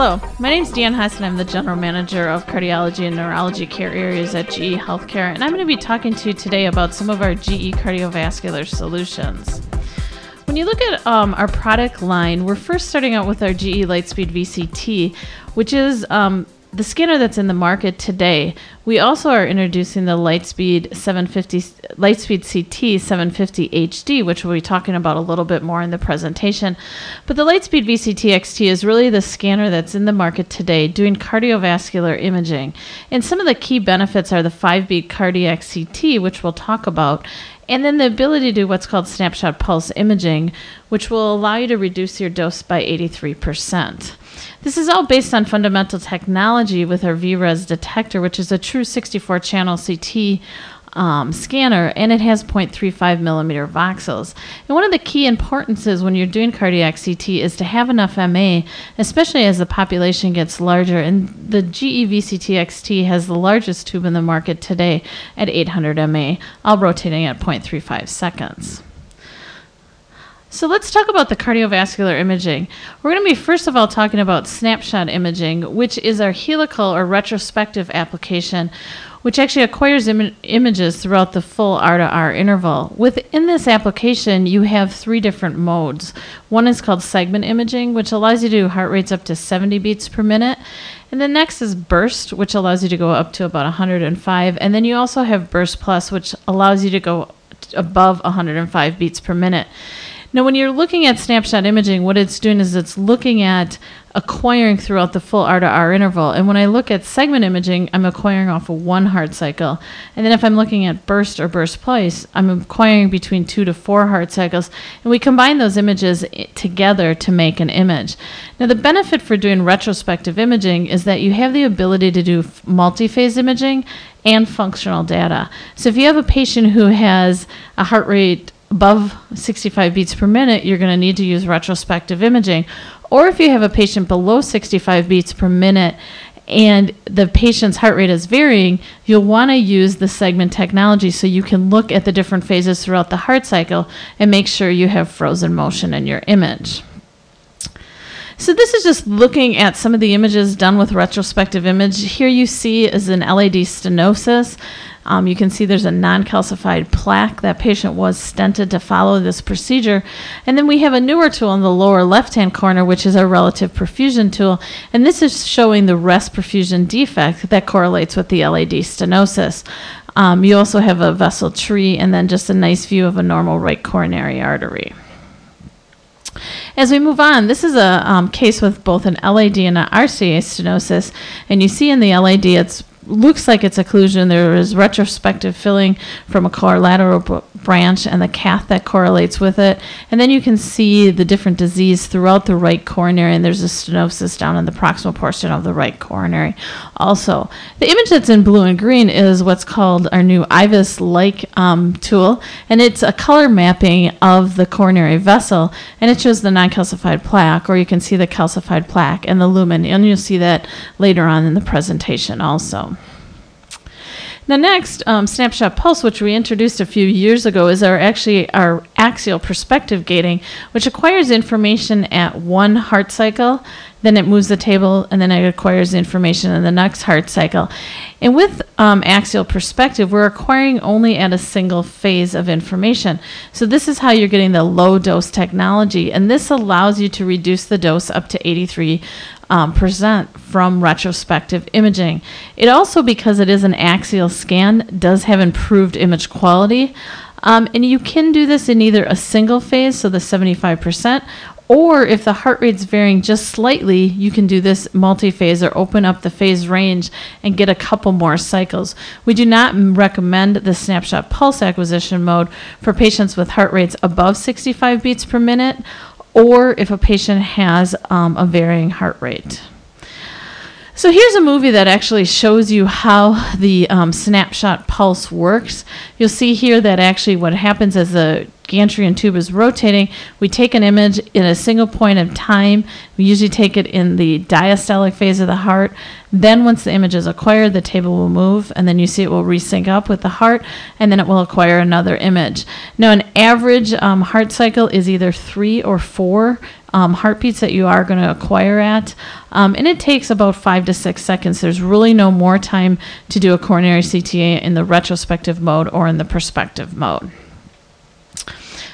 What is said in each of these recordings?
Hello, my name is Dan Hess, and I'm the General Manager of Cardiology and Neurology Care Areas at GE Healthcare, and I'm going to be talking to you today about some of our GE cardiovascular solutions. When you look at um, our product line, we're first starting out with our GE Lightspeed VCT, which is um, the scanner that's in the market today, we also are introducing the Lightspeed 750 Lightspeed CT 750 HD, which we'll be talking about a little bit more in the presentation. But the Lightspeed VCT XT is really the scanner that's in the market today doing cardiovascular imaging. And some of the key benefits are the 5-beat cardiac CT, which we'll talk about, and then the ability to do what's called snapshot pulse imaging, which will allow you to reduce your dose by 83%. This is all based on fundamental technology with our VRES detector, which is a true 64 channel CT um, scanner, and it has 0.35 millimeter voxels. And one of the key importances when you're doing cardiac CT is to have enough MA, especially as the population gets larger. And the GE VCT XT has the largest tube in the market today at 800 MA, all rotating at 0.35 seconds. So let's talk about the cardiovascular imaging. We're going to be first of all talking about snapshot imaging, which is our helical or retrospective application, which actually acquires Im- images throughout the full R to R interval. Within this application, you have three different modes. One is called segment imaging, which allows you to do heart rates up to 70 beats per minute. And the next is burst, which allows you to go up to about 105. And then you also have burst plus, which allows you to go above 105 beats per minute. Now, when you're looking at snapshot imaging, what it's doing is it's looking at acquiring throughout the full R to R interval. And when I look at segment imaging, I'm acquiring off of one heart cycle. And then if I'm looking at burst or burst plus, I'm acquiring between two to four heart cycles. And we combine those images together to make an image. Now, the benefit for doing retrospective imaging is that you have the ability to do multi phase imaging and functional data. So if you have a patient who has a heart rate above 65 beats per minute, you're going to need to use retrospective imaging. Or if you have a patient below 65 beats per minute and the patient's heart rate is varying, you'll want to use the segment technology so you can look at the different phases throughout the heart cycle and make sure you have frozen motion in your image. So this is just looking at some of the images done with retrospective image. Here you see is an LAD stenosis. Um, you can see there's a non-calcified plaque. That patient was stented to follow this procedure. And then we have a newer tool in the lower left-hand corner, which is our relative perfusion tool. And this is showing the rest perfusion defect that correlates with the LAD stenosis. Um, you also have a vessel tree and then just a nice view of a normal right coronary artery. As we move on, this is a um, case with both an LAD and an RCA stenosis, and you see in the LAD it's looks like it's occlusion. There is retrospective filling from a collateral b- branch and the cath that correlates with it. And then you can see the different disease throughout the right coronary, and there's a stenosis down in the proximal portion of the right coronary. Also, the image that's in blue and green is what's called our new IVUS like um, tool, and it's a color mapping of the coronary vessel, and it shows the non calcified plaque, or you can see the calcified plaque and the lumen, and you'll see that later on in the presentation also. The next um, snapshot pulse, which we introduced a few years ago, is our actually our axial perspective gating, which acquires information at one heart cycle, then it moves the table, and then it acquires information in the next heart cycle. And with um, axial perspective, we're acquiring only at a single phase of information. So this is how you're getting the low dose technology, and this allows you to reduce the dose up to 83 um, percent from retrospective imaging. It also, because it is an axial scan, does have improved image quality. Um, and you can do this in either a single phase, so the 75%, or if the heart rate's varying just slightly, you can do this multi-phase or open up the phase range and get a couple more cycles. We do not recommend the snapshot pulse acquisition mode for patients with heart rates above 65 beats per minute or if a patient has um, a varying heart rate. So here's a movie that actually shows you how the um, snapshot pulse works. You'll see here that actually what happens as the gantry and tube is rotating, we take an image in a single point of time. We usually take it in the diastolic phase of the heart. Then, once the image is acquired, the table will move, and then you see it will resync up with the heart, and then it will acquire another image. Now, an average um, heart cycle is either three or four um, heartbeats that you are going to acquire at. Um, and it takes about five to six seconds. There's really no more time to do a coronary CTA in the retrospective mode or in the prospective mode.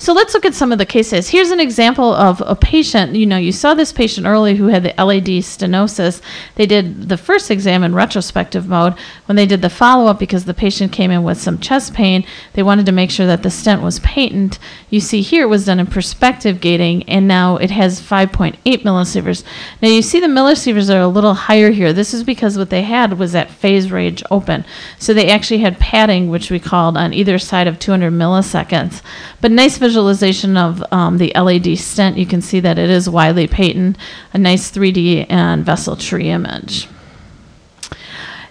So let's look at some of the cases. Here's an example of a patient. You know, you saw this patient early who had the LAD stenosis. They did the first exam in retrospective mode. When they did the follow up, because the patient came in with some chest pain, they wanted to make sure that the stent was patent. You see here it was done in prospective gating, and now it has 5.8 millisieverts. Now you see the millisieverts are a little higher here. This is because what they had was that phase range open. So they actually had padding, which we called on either side of 200 milliseconds. But nice visualization of um, the LAD stent. You can see that it is widely patent, a nice 3D and vessel tree image.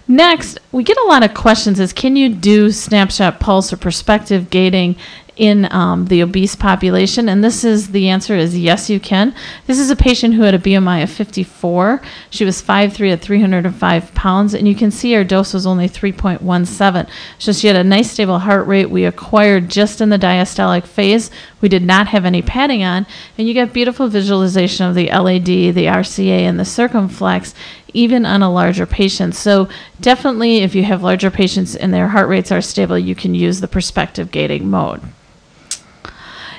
Next, we get a lot of questions is can you do snapshot pulse or perspective gating in um, the obese population? And this is the answer is yes, you can. This is a patient who had a BMI of 54. She was 5'3 at 305 pounds, and you can see her dose was only 3.17. So she had a nice stable heart rate. We acquired just in the diastolic phase. We did not have any padding on, and you get beautiful visualization of the LAD, the RCA, and the circumflex even on a larger patient. So definitely if you have larger patients and their heart rates are stable, you can use the prospective gating mode.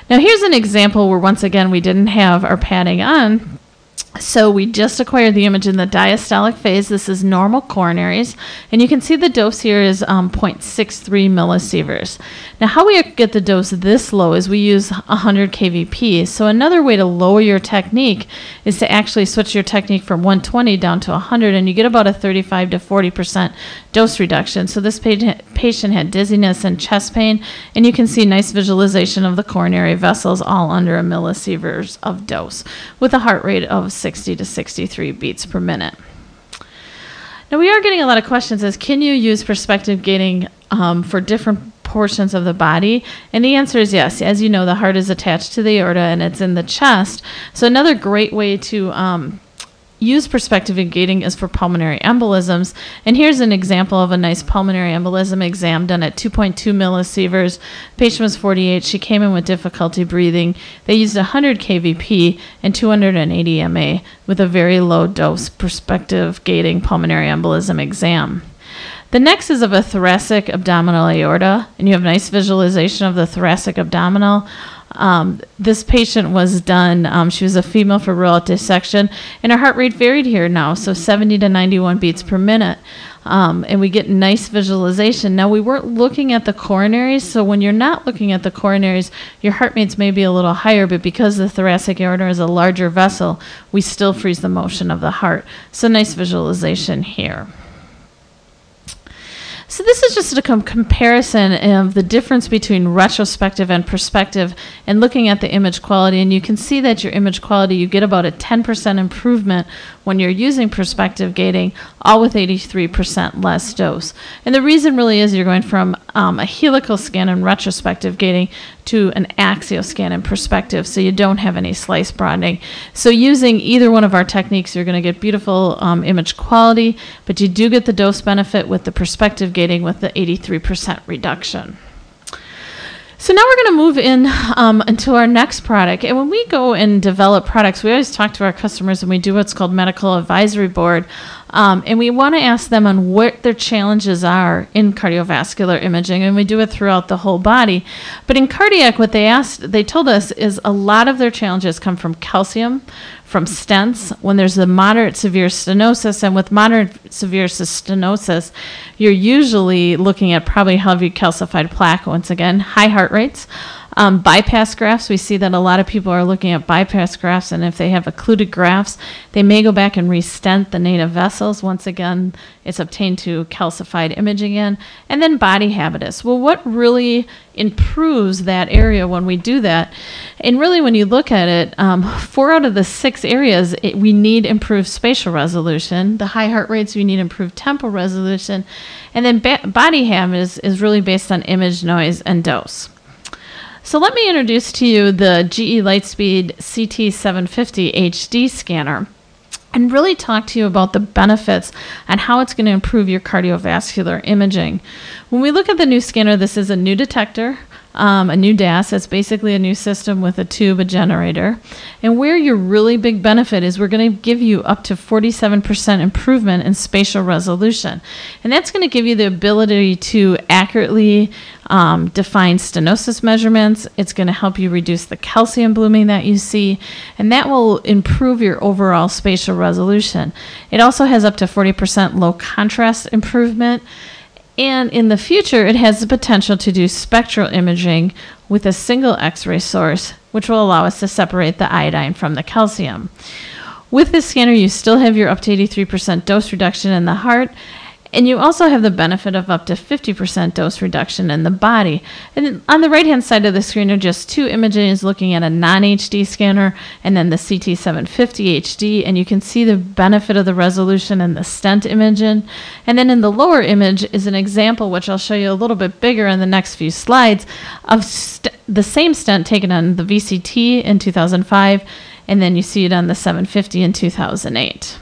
Now here's an example where once again we didn't have our padding on. So we just acquired the image in the diastolic phase. This is normal coronaries, and you can see the dose here is um, 0.63 millisieverts. Now, how we get the dose this low is we use 100 kVp. So another way to lower your technique is to actually switch your technique from 120 down to 100, and you get about a 35 to 40 percent dose reduction. So this patient had dizziness and chest pain, and you can see nice visualization of the coronary vessels all under a millisieverts of dose with a heart rate of 60 to 63 beats per minute. Now we are getting a lot of questions as can you use perspective gating um, for different portions of the body? And the answer is yes. As you know, the heart is attached to the aorta and it's in the chest. So another great way to um, use prospective gating is for pulmonary embolisms. And here's an example of a nice pulmonary embolism exam done at 2.2 millisieverts. Patient was 48. She came in with difficulty breathing. They used 100 kVp and 280 MA with a very low dose prospective gating pulmonary embolism exam. The next is of a thoracic abdominal aorta, and you have nice visualization of the thoracic abdominal. Um, this patient was done, um, she was a female for rule dissection, and her heart rate varied here now, so 70 to 91 beats per minute. Um, and we get nice visualization. Now, we weren't looking at the coronaries, so when you're not looking at the coronaries, your heart rates may be a little higher, but because the thoracic aorta is a larger vessel, we still freeze the motion of the heart. So, nice visualization here. So this is just a com- comparison of the difference between retrospective and perspective and looking at the image quality. And you can see that your image quality, you get about a 10% improvement when you're using prospective gating, all with 83% less dose. And the reason really is you're going from um, a helical scan and retrospective gating to an axial scan and prospective, so you don't have any slice broadening. So using either one of our techniques, you're going to get beautiful um, image quality, but you do get the dose benefit with the prospective gating with the 83% reduction. So now we're going to move in um, into our next product. And when we go and develop products, we always talk to our customers and we do what's called medical advisory board. Um, and we want to ask them on what their challenges are in cardiovascular imaging, and we do it throughout the whole body. But in cardiac, what they asked, they told us, is a lot of their challenges come from calcium, from stents when there's a moderate severe stenosis. And with moderate severe stenosis, you're usually looking at probably heavy calcified plaque, once again, high heart rates. Um, bypass grafts, we see that a lot of people are looking at bypass grafts, and if they have occluded grafts, they may go back and restent the native vessels. Once again, it's obtained to calcified imaging in. And then body habitus. Well, what really improves that area when we do that? And really, when you look at it, um, four out of the six areas, it, we need improved spatial resolution. The high heart rates, we need improved temporal resolution. And then ba- body habitus is really based on image, noise, and dose. So let me introduce to you the GE Lightspeed CT750 HD scanner and really talk to you about the benefits and how it's going to improve your cardiovascular imaging. When we look at the new scanner, this is a new detector. Um, a new DAS. It's basically a new system with a tube, a generator. And where your really big benefit is, we're going to give you up to 47% improvement in spatial resolution. And that's going to give you the ability to accurately um, define stenosis measurements. It's going to help you reduce the calcium blooming that you see, and that will improve your overall spatial resolution. It also has up to 40% low contrast improvement. And in the future, it has the potential to do spectral imaging with a single X ray source, which will allow us to separate the iodine from the calcium. With this scanner, you still have your up to 83% dose reduction in the heart, and you also have the benefit of up to 50% dose reduction in the body. And on the right hand side of the screen are just two images looking at a non HD scanner and then the CT750 HD. And you can see the benefit of the resolution in the stent imaging. And then in the lower image is an example, which I'll show you a little bit bigger in the next few slides, of st- the same stent taken on the VCT in 2005. And then you see it on the 750 in 2008.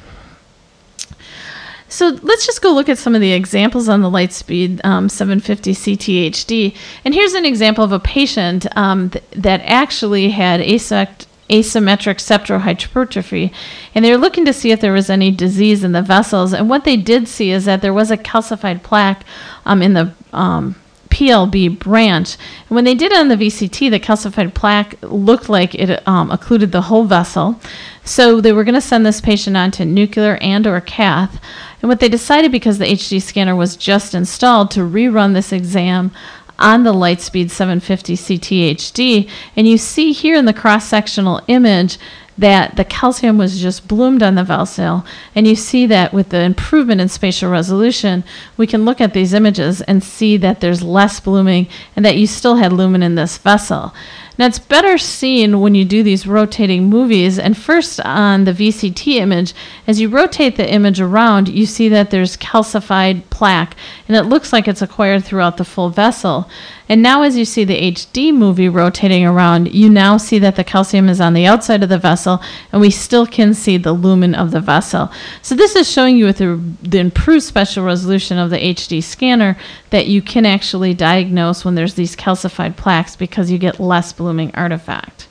So let's just go look at some of the examples on the Lightspeed um, 750 CTHD. And here's an example of a patient um, th- that actually had asymmetric septal hypertrophy, and they were looking to see if there was any disease in the vessels. And what they did see is that there was a calcified plaque um, in the um, PLB branch. And when they did it on the VCT, the calcified plaque looked like it um, occluded the whole vessel. So they were going to send this patient on to nuclear and or cath. And what they decided, because the HD scanner was just installed, to rerun this exam on the Lightspeed 750 CTHD. And you see here in the cross-sectional image that the calcium was just bloomed on the vessel. And you see that with the improvement in spatial resolution, we can look at these images and see that there's less blooming and that you still had lumen in this vessel. Now it's better seen when you do these rotating movies. And first on the VCT image, as you rotate the image around, you see that there's calcified plaque and it looks like it's acquired throughout the full vessel. And now as you see the HD movie rotating around, you now see that the calcium is on the outside of the vessel and we still can see the lumen of the vessel. So this is showing you with the, improved spatial resolution of the HD scanner that you can actually diagnose when there's these calcified plaques because you get less blooming artifact.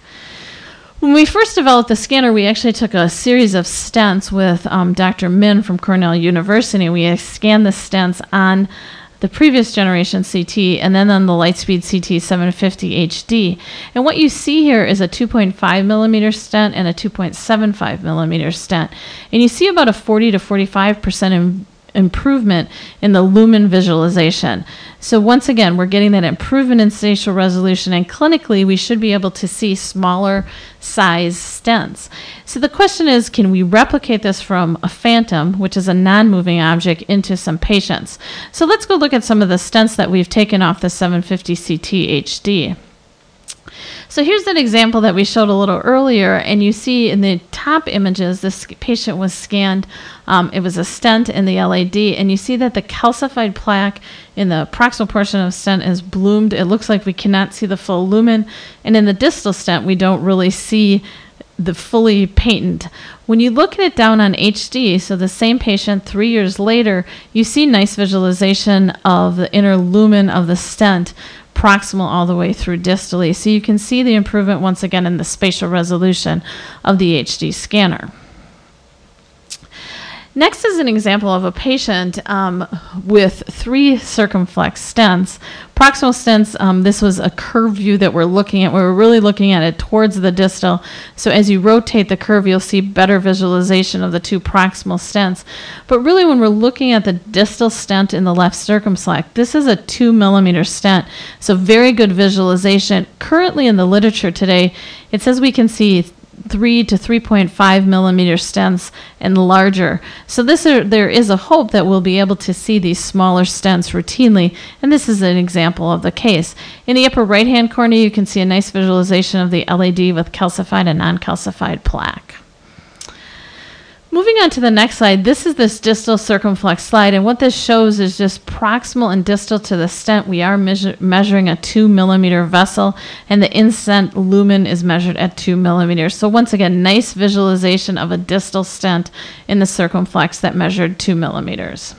When we first developed the scanner, we actually took a series of stents with um, Dr. Min from Cornell University. We scanned the stents on the previous generation CT, and then on the Lightspeed CT 750 HD. And what you see here is a 2.5 millimeter stent and a 2.75 millimeter stent. And you see about a 40 to 45 percent improvement in the lumen visualization. So once again, we're getting that improvement in spatial resolution, and clinically, we should be able to see smaller size stents. So the question is, can we replicate this from a phantom, which is a non-moving object, into some patients? So let's go look at some of the stents that we've taken off the 750 CT HD. So here's an example that we showed a little earlier, and you see in the top images, this patient was scanned. Um, it was a stent in the LAD, and you see that the calcified plaque in the proximal portion of stent is bloomed. It looks like we cannot see the full lumen, and in the distal stent, we don't really see the fully patent. When you look at it down on HD, so the same patient three years later, you see nice visualization of the inner lumen of the stent proximal all the way through distally. So you can see the improvement once again in the spatial resolution of the HD scanner. Next is an example of a patient um, with three circumflex stents. Proximal stents, um, this was a curve view that we're looking at. We were really looking at it towards the distal. So as you rotate the curve, you'll see better visualization of the two proximal stents. But really, when we're looking at the distal stent in the left circumflex, this is a two millimeter stent. So very good visualization. Currently in the literature today, it says we can see 3 to 3.5 millimeter stents and larger. So this are, there is a hope that we'll be able to see these smaller stents routinely, and this is an example of the case. In the upper right-hand corner, you can see a nice visualization of the LAD with calcified and non-calcified plaque. Moving on to the next slide, this is this distal circumflex slide, and what this shows is just proximal and distal to the stent. We are measure- measuring a two millimeter vessel, and the in-stent lumen is measured at two millimeters. So once again, nice visualization of a distal stent in the circumflex that measured two millimeters.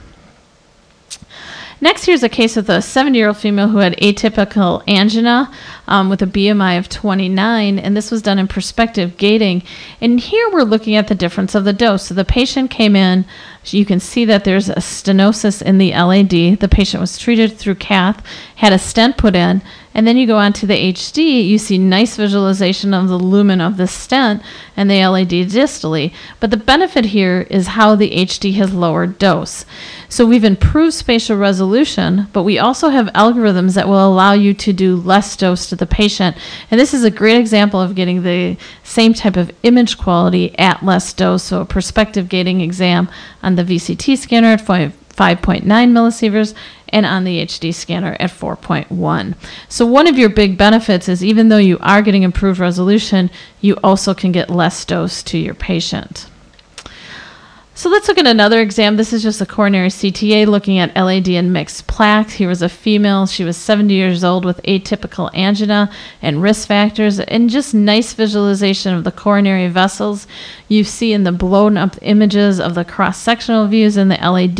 Next, here's a case with a 70 year old female who had atypical angina um, with a BMI of 29, and this was done in prospective gating. And here we're looking at the difference of the dose. So the patient came in, you can see that there's a stenosis in the LAD. The patient was treated through cath, had a stent put in, and then you go on to the HD, you see nice visualization of the lumen of the stent and the LAD distally. But the benefit here is how the HD has lowered dose. So we've improved spatial resolution, but we also have algorithms that will allow you to do less dose to the patient. And this is a great example of getting the same type of image quality at less dose. So a prospective gating exam on the VCT scanner at 5, 5.9 millisieverts and on the HD scanner at 4.1. So one of your big benefits is even though you are getting improved resolution, you also can get less dose to your patient. So let's look at another exam. This is just a coronary CTA looking at LAD and mixed plaque. Here was a female. She was 70 years old with atypical angina and risk factors, and just nice visualization of the coronary vessels. You see in the blown up images of the cross sectional views in the LAD,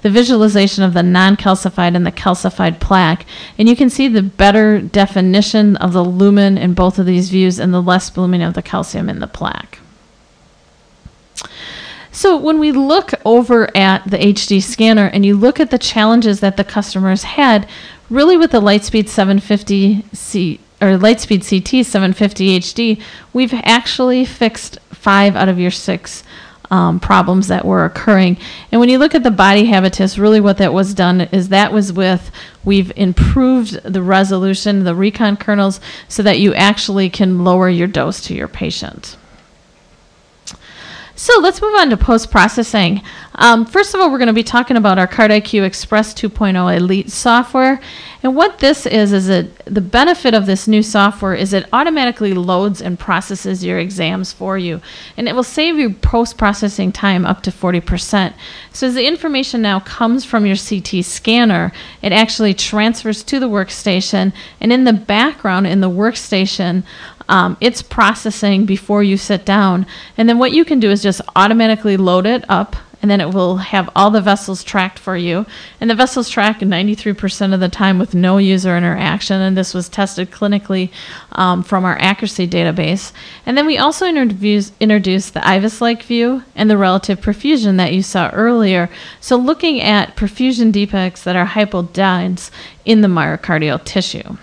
the visualization of the non calcified and the calcified plaque. And you can see the better definition of the lumen in both of these views and the less blooming of the calcium in the plaque. So when we look over at the HD scanner and you look at the challenges that the customers had, really with the Lightspeed 750 C or Lightspeed CT 750 HD, we've actually fixed five out of your six um, problems that were occurring. And when you look at the body habitus, really what that was done is that was with we've improved the resolution, the recon kernels, so that you actually can lower your dose to your patient. So let's move on to post processing. Um, first of all, we're going to be talking about our CardIQ Xpress 2.0 Elite software. And what this is, is it the benefit of this new software is it automatically loads and processes your exams for you. And it will save you post processing time up to 40%. So as the information now comes from your CT scanner, it actually transfers to the workstation. And in the background, in the workstation, um, it's processing before you sit down. And then what you can do is just automatically load it up and then it will have all the vessels tracked for you. And the vessels track 93% of the time with no user interaction. And this was tested clinically um, from our accuracy database. And then we also introduced, introduced the IVUS like view and the relative perfusion that you saw earlier. So looking at perfusion defects that are hypodense in the myocardial tissue.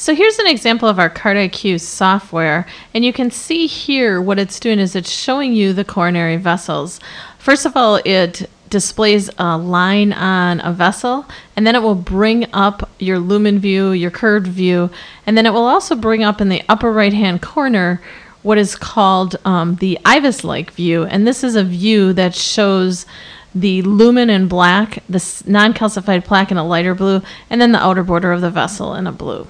So here's an example of our CardIQ software, and you can see here what it's doing is it's showing you the coronary vessels. First of all, it displays a line on a vessel, and then it will bring up your lumen view, your curved view, and then it will also bring up in the upper right hand corner what is called um, the IVUS like view. And this is a view that shows the lumen in black, the non calcified plaque in a lighter blue, and then the outer border of the vessel in a blue.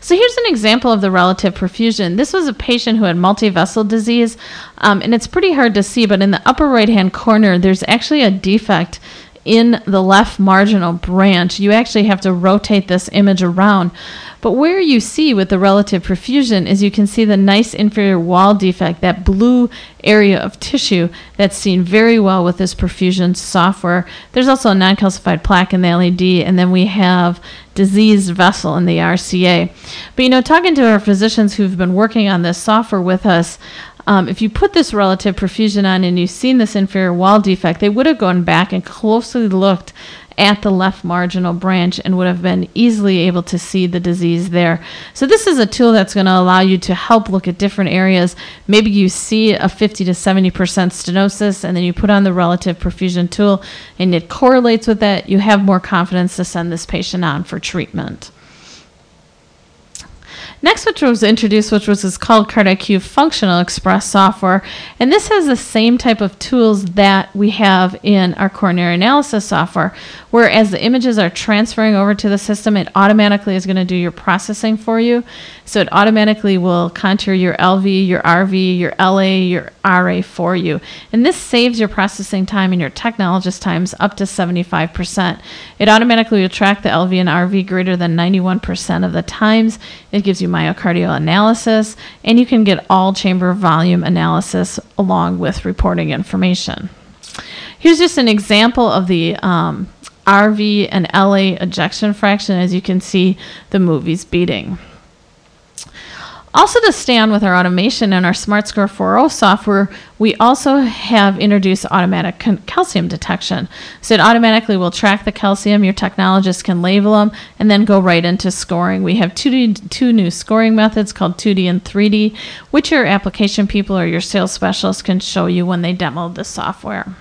So here's an example of the relative perfusion. This was a patient who had multivessel disease, um, and it's pretty hard to see, but in the upper right hand corner, there's actually a defect in the left marginal branch. You actually have to rotate this image around. But where you see with the relative perfusion is you can see the nice inferior wall defect, that blue area of tissue that's seen very well with this perfusion software. There's also a non-calcified plaque in the LAD, and then we have diseased vessel in the RCA. But you know, talking to our physicians who've been working on this software with us, um, if you put this relative perfusion on and you've seen this inferior wall defect, they would have gone back and closely looked at the left marginal branch and would have been easily able to see the disease there. So this is a tool that's going to allow you to help look at different areas. Maybe you see a 50 to 70% stenosis and then you put on the relative perfusion tool and it correlates with that. You have more confidence to send this patient on for treatment. Next, which was introduced, which was is called CardIQ Functional Express software, and this has the same type of tools that we have in our coronary analysis software, where as the images are transferring over to the system, it automatically is going to do your processing for you. So it automatically will contour your LV, your RV, your LA, your RA for you. And this saves your processing time and your technologist times up to 75%. It automatically will track the LV and RV greater than 91% of the times. It gives you myocardial analysis, and you can get all chamber volume analysis along with reporting information. Here's just an example of the um, RV and LA ejection fraction. As you can see, the movie's beating. Also, to stay on with our automation and our SmartScore 4.0 software, we also have introduced automatic calcium detection. So it automatically will track the calcium. Your technologist can label them and then go right into scoring. We have two, two new scoring methods called 2D and 3D, which your application people or your sales specialists can show you when they demo the software.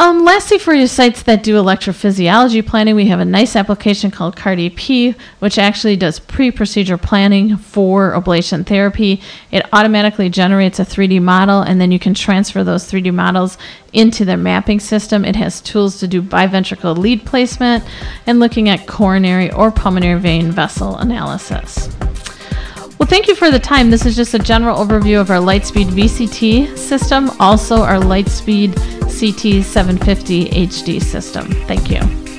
Um, lastly, for your sites that do electrophysiology planning, we have a nice application called CardEP, which actually does pre-procedure planning for ablation therapy. It automatically generates a 3D model, and then you can transfer those 3D models into their mapping system. It has tools to do biventricular lead placement and looking at coronary or pulmonary vein vessel analysis. Well, thank you for the time. This is just a general overview of our Lightspeed VCT system, also our Lightspeed CT750 HD system. Thank you.